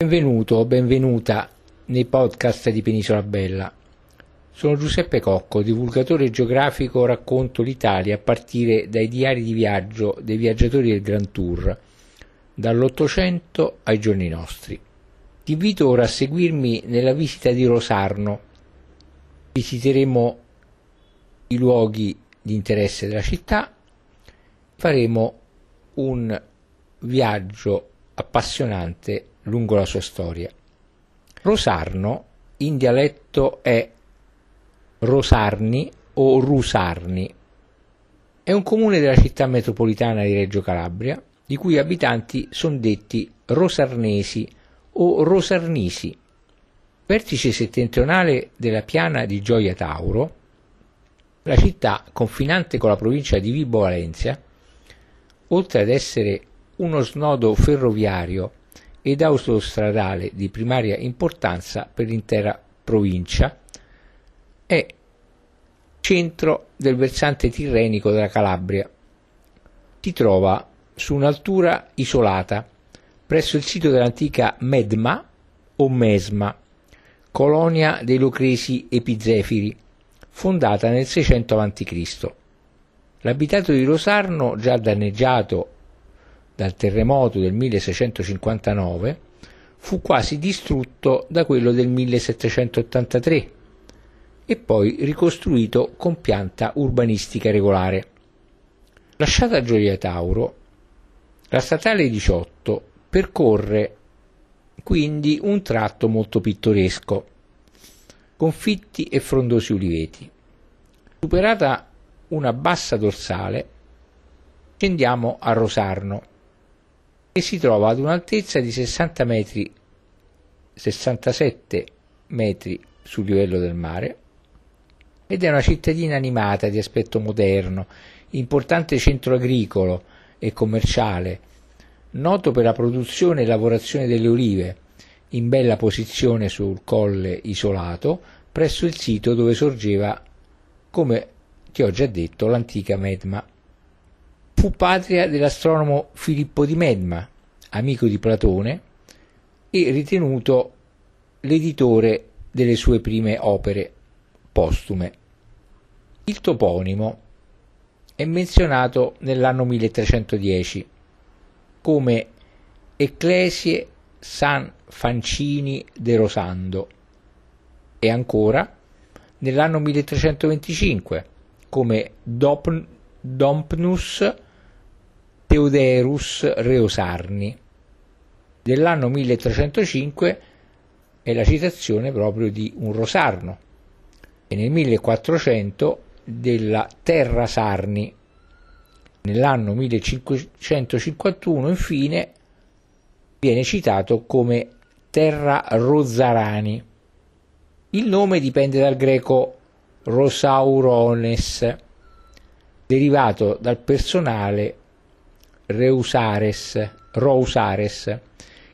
Benvenuto o benvenuta nei podcast di Penisola Bella. Sono Giuseppe Cocco, divulgatore geografico, racconto l'Italia a partire dai diari di viaggio dei viaggiatori del Grand Tour, dall'Ottocento ai giorni nostri. Ti invito ora a seguirmi nella visita di Rosarno. Visiteremo i luoghi di interesse della città, faremo un viaggio appassionante lungo la sua storia. Rosarno in dialetto è Rosarni o Rusarni. È un comune della città metropolitana di Reggio Calabria, i cui abitanti sono detti rosarnesi o rosarnisi. Vertice settentrionale della piana di Gioia Tauro, la città, confinante con la provincia di Vibo Valencia, oltre ad essere uno snodo ferroviario ed autostradale di primaria importanza per l'intera provincia, è centro del versante tirrenico della Calabria. Si trova su un'altura isolata presso il sito dell'antica Medma o Mesma, colonia dei Locresi Epizefiri, fondata nel 600 a.C. L'abitato di Rosarno, già danneggiato dal terremoto del 1659 fu quasi distrutto da quello del 1783 e poi ricostruito con pianta urbanistica regolare. Lasciata Gioia Tauro, la statale 18 percorre quindi un tratto molto pittoresco, con fitti e frondosi uliveti. Superata una bassa dorsale, scendiamo a Rosarno, e si trova ad un'altezza di 60 metri, 67 metri sul livello del mare ed è una cittadina animata di aspetto moderno, importante centro agricolo e commerciale, noto per la produzione e lavorazione delle olive, in bella posizione sul colle isolato, presso il sito dove sorgeva, come ti ho già detto, l'antica Medma. Fu patria dell'astronomo Filippo di Medma, amico di Platone, e ritenuto l'editore delle sue prime opere postume. Il toponimo è menzionato nell'anno 1310 come Ecclesie San Fancini de Rosando e ancora nell'anno 1325 come Dopn, Dompnus Teuderus Reosarni. Dell'anno 1305 è la citazione proprio di un Rosarno e nel 1400 della Terra Sarni. Nell'anno 1551 infine viene citato come Terra Rozzarani. Il nome dipende dal greco Rosaurones, derivato dal personale Reusares, Rousares,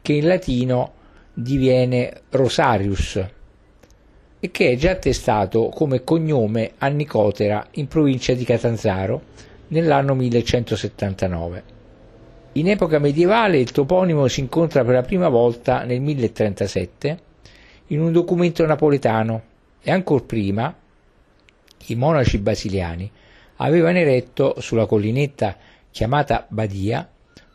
che in latino diviene Rosarius e che è già attestato come cognome a Nicotera in provincia di Catanzaro nell'anno 1179. In epoca medievale il toponimo si incontra per la prima volta nel 1037 in un documento napoletano e ancora prima i monaci basiliani avevano eretto sulla collinetta chiamata Badia,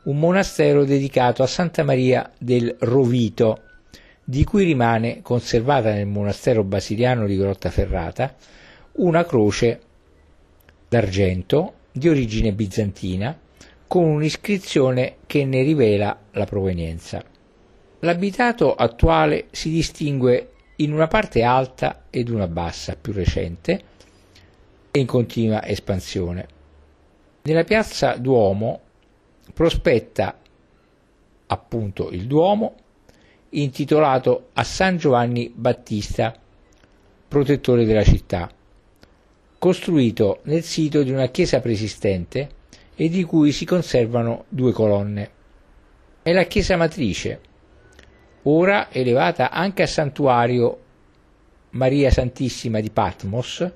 un monastero dedicato a Santa Maria del Rovito, di cui rimane conservata nel monastero basiliano di Grottaferrata una croce d'argento di origine bizantina con un'iscrizione che ne rivela la provenienza. L'abitato attuale si distingue in una parte alta ed una bassa più recente e in continua espansione. Nella piazza Duomo prospetta appunto il Duomo intitolato a San Giovanni Battista, protettore della città, costruito nel sito di una chiesa preesistente e di cui si conservano due colonne. È la chiesa matrice, ora elevata anche a santuario Maria Santissima di Patmos,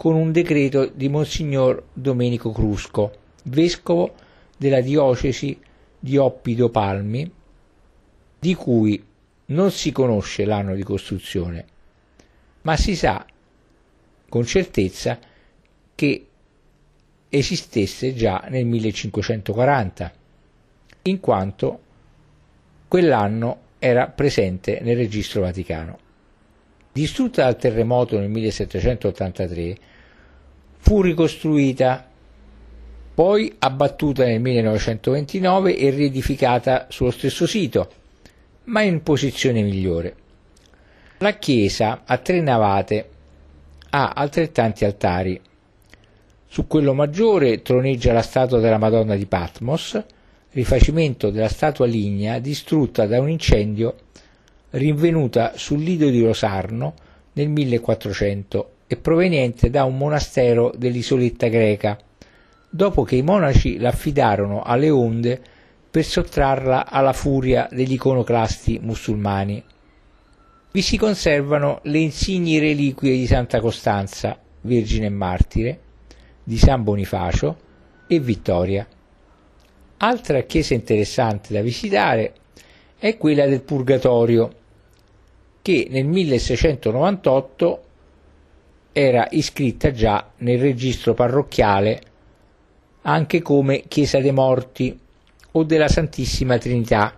con un decreto di Monsignor Domenico Crusco, vescovo della diocesi di Oppido Palmi, di cui Non si conosce l'anno di costruzione, ma si sa con certezza che esistesse già nel 1540, in quanto quell'anno era presente nel registro vaticano. Distrutta dal terremoto nel 1783, fu ricostruita, poi abbattuta nel 1929 e riedificata sullo stesso sito, ma in posizione migliore. La chiesa ha tre navate, ha altrettanti altari. Su quello maggiore troneggia la statua della Madonna di Patmos, rifacimento della statua lignea distrutta da un incendio rinvenuta sul lido di Rosarno nel 1400 e proveniente da un monastero dell'isoletta greca, dopo che i monaci l'affidarono alle onde per sottrarla alla furia degli iconoclasti musulmani. Vi si conservano le insigni reliquie di Santa Costanza, Vergine e Martire, di San Bonifacio e Vittoria. Altra chiesa interessante da visitare è quella del Purgatorio, che nel 1698 era iscritta già nel registro parrocchiale anche come Chiesa dei Morti o della Santissima Trinità.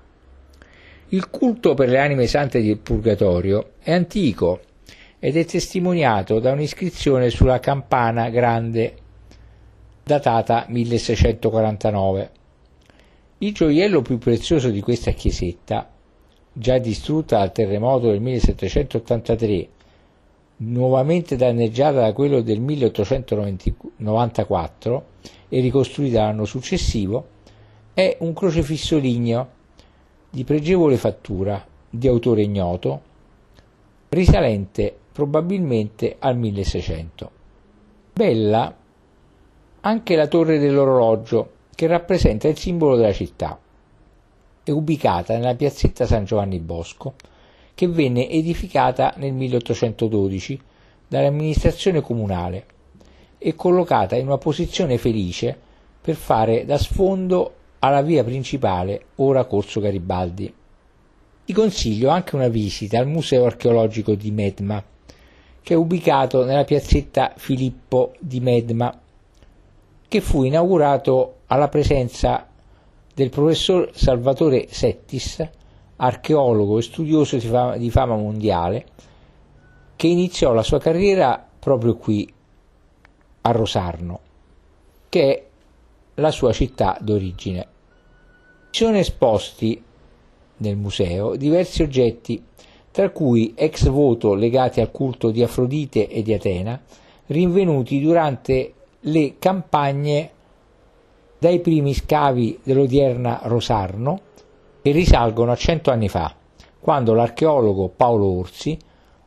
Il culto per le anime sante del Purgatorio è antico ed è testimoniato da un'iscrizione sulla campana grande datata 1649. Il gioiello più prezioso di questa chiesetta, già distrutta dal terremoto del 1783, nuovamente danneggiata da quello del 1894 e ricostruita l'anno successivo, è un crocefisso ligneo di pregevole fattura, di autore ignoto, risalente probabilmente al 1600. Bella anche la torre dell'orologio che rappresenta il simbolo della città. È ubicata nella piazzetta San Giovanni Bosco, che venne edificata nel 1812 dall'amministrazione comunale e collocata in una posizione felice per fare da sfondo alla via principale, ora Corso Garibaldi. Ti consiglio anche una visita al Museo archeologico di Medma, che è ubicato nella piazzetta Filippo di Medma che fu inaugurato alla presenza del professor Salvatore Settis, archeologo e studioso di fama, di fama mondiale, che iniziò la sua carriera proprio qui a Rosarno, che è la sua città d'origine. Sono esposti nel museo diversi oggetti, tra cui ex voto legati al culto di Afrodite e di Atena, rinvenuti durante le campagne dai primi scavi dell'odierna Rosarno che risalgono a cento anni fa, quando l'archeologo Paolo Orsi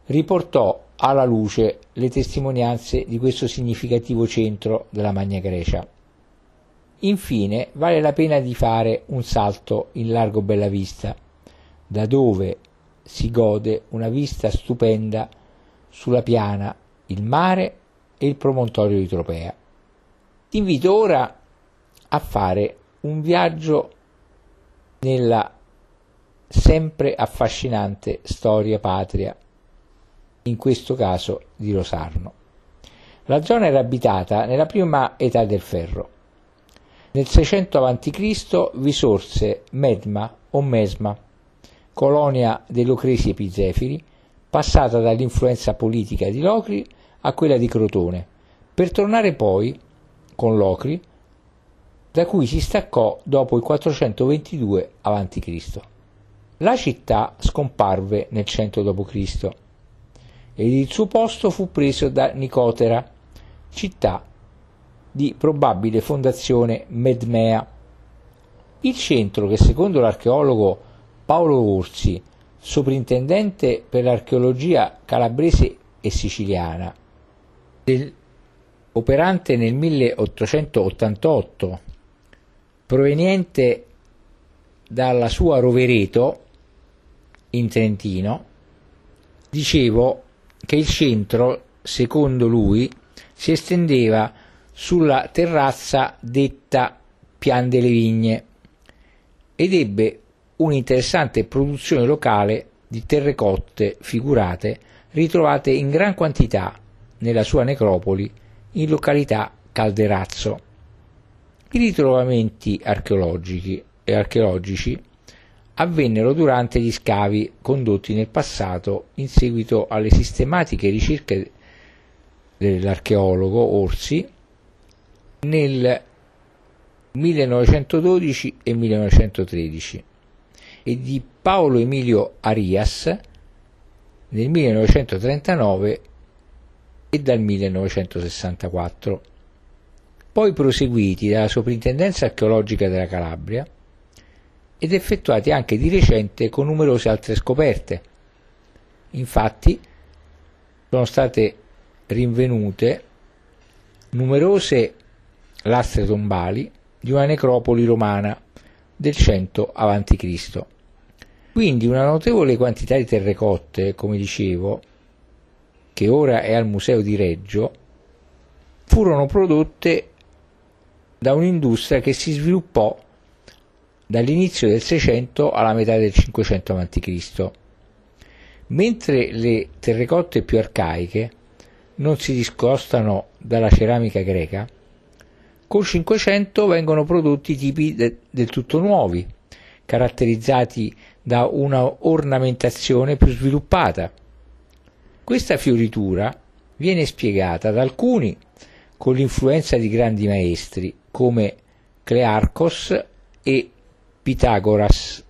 riportò alla luce le testimonianze di questo significativo centro della Magna Grecia. Infine vale la pena di fare un salto in largo Bellavista, da dove si gode una vista stupenda sulla piana, il mare e il promontorio di Tropea. Ti invito ora a fare un viaggio nella sempre affascinante storia patria, in questo caso di Rosarno. La zona era abitata nella prima età del ferro. Nel 600 a.C. vi sorse Medma o Mesma, colonia dei Locresi Epizefiri, passata dall'influenza politica di Locri a quella di Crotone, per tornare poi con Locri, da cui si staccò dopo il 422 a.C. La città scomparve nel 100 d.C. ed il suo posto fu preso da Nicotera, città di probabile fondazione medmea. Il centro che secondo l'archeologo Paolo Orsi, soprintendente per l'archeologia calabrese e siciliana, del operante nel 1888, proveniente dalla sua Rovereto in Trentino, dicevo che il centro, secondo lui, si estendeva sulla terrazza detta Pian delle Vigne ed ebbe un'interessante produzione locale di terrecotte figurate ritrovate in gran quantità nella sua necropoli in località Calderazzo. I ritrovamenti archeologici, avvennero durante gli scavi condotti nel passato in seguito alle sistematiche ricerche dell'archeologo Orsi nel 1912 e 1913 e di Paolo Emilio Arias nel 1939 e dal 1964, poi proseguiti dalla Soprintendenza archeologica della Calabria ed effettuati anche di recente con numerose altre scoperte. Infatti sono state rinvenute numerose lastre tombali di una necropoli romana del 100 a.C. Quindi una notevole quantità di terrecotte, come dicevo, che ora è al Museo di Reggio, furono prodotte da un'industria che si sviluppò dall'inizio del 600 alla metà del 500 a.C. Mentre le terrecotte più arcaiche non si discostano dalla ceramica greca, col 500 vengono prodotti tipi de- del tutto nuovi, caratterizzati da una ornamentazione più sviluppata. Questa fioritura viene spiegata da alcuni con l'influenza di grandi maestri come Clearchos e Pitagoras,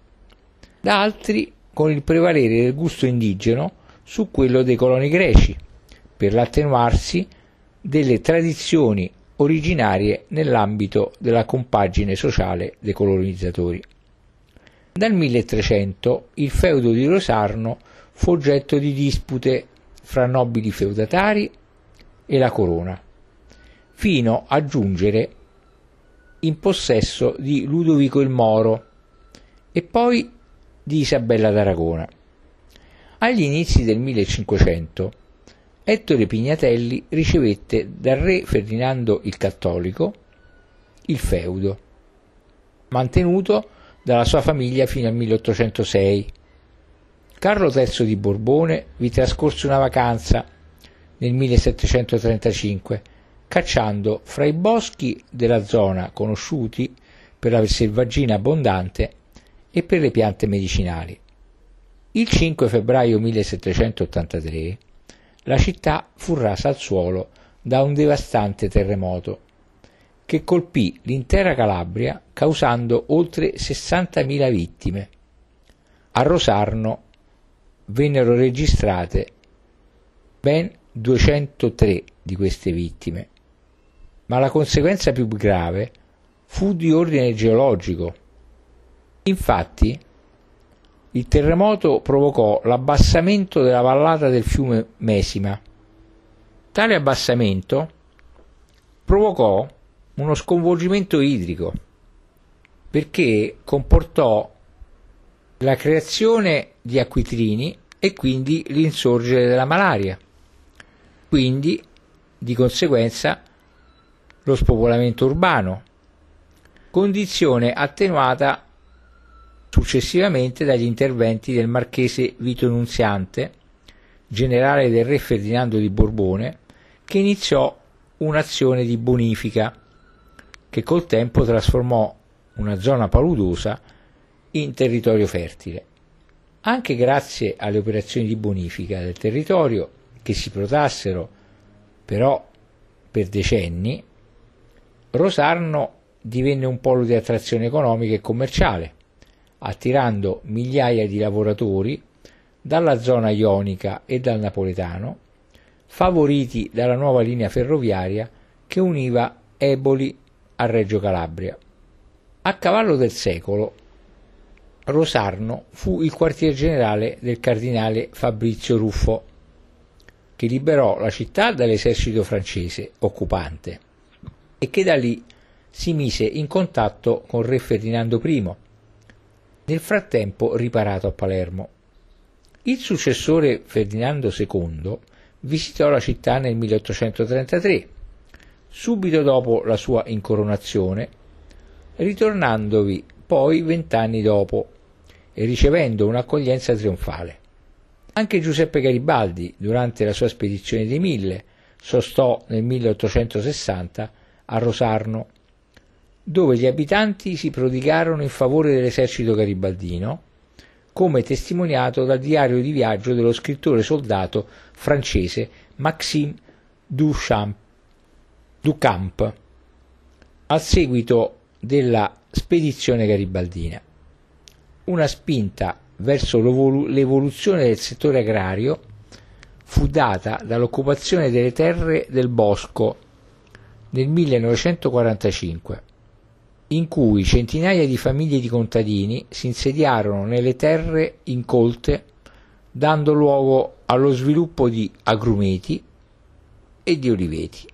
da altri con il prevalere del gusto indigeno su quello dei coloni greci, per l'attenuarsi delle tradizioni originarie nell'ambito della compagine sociale dei colonizzatori. Dal 1300 il feudo di Rosarno fu oggetto di dispute fra nobili feudatari e la corona, fino a giungere in possesso di Ludovico il Moro e poi di Isabella d'Aragona. Agli inizi del 1500 Ettore Pignatelli ricevette dal re Ferdinando il Cattolico il feudo, mantenuto dalla sua famiglia fino al 1806. Carlo III di Borbone vi trascorse una vacanza nel 1735 cacciando fra i boschi della zona conosciuti per la selvaggina abbondante e per le piante medicinali. Il 5 febbraio 1783 la città fu rasa al suolo da un devastante terremoto che colpì l'intera Calabria causando oltre 60.000 vittime. A Rosarno vennero registrate ben 203 di queste vittime ma la conseguenza più grave fu di ordine geologico. Infatti, il terremoto provocò l'abbassamento della vallata del fiume Mesima. Tale abbassamento provocò uno sconvolgimento idrico perché comportò la creazione di acquitrini e quindi l'insorgere della malaria. Quindi, di conseguenza, lo spopolamento urbano, condizione attenuata successivamente dagli interventi del marchese Vito Nunziante, generale del re Ferdinando di Borbone, che iniziò un'azione di bonifica che col tempo trasformò una zona paludosa in territorio fertile. Anche grazie alle operazioni di bonifica del territorio, che si protrassero però per decenni, Rosarno divenne un polo di attrazione economica e commerciale, attirando migliaia di lavoratori dalla zona ionica e dal napoletano, favoriti dalla nuova linea ferroviaria che univa Eboli a Reggio Calabria. A cavallo del secolo, Rosarno fu il quartier generale del cardinale Fabrizio Ruffo, che liberò la città dall'esercito francese occupante e che da lì si mise in contatto con re Ferdinando I, nel frattempo riparato a Palermo. Il successore Ferdinando II visitò la città nel 1833, subito dopo la sua incoronazione, ritornandovi poi vent'anni dopo e ricevendo un'accoglienza trionfale. Anche Giuseppe Garibaldi, durante la sua spedizione dei Mille, sostò nel 1860 a Rosarno, dove gli abitanti si prodigarono in favore dell'esercito garibaldino, come testimoniato dal diario di viaggio dello scrittore soldato francese Maxime Duchamp, Ducamp, al seguito della spedizione garibaldina. Una spinta verso l'evoluzione del settore agrario fu data dall'occupazione delle terre del bosco nel 1945, in cui centinaia di famiglie di contadini si insediarono nelle terre incolte, dando luogo allo sviluppo di agrumeti e di oliveti.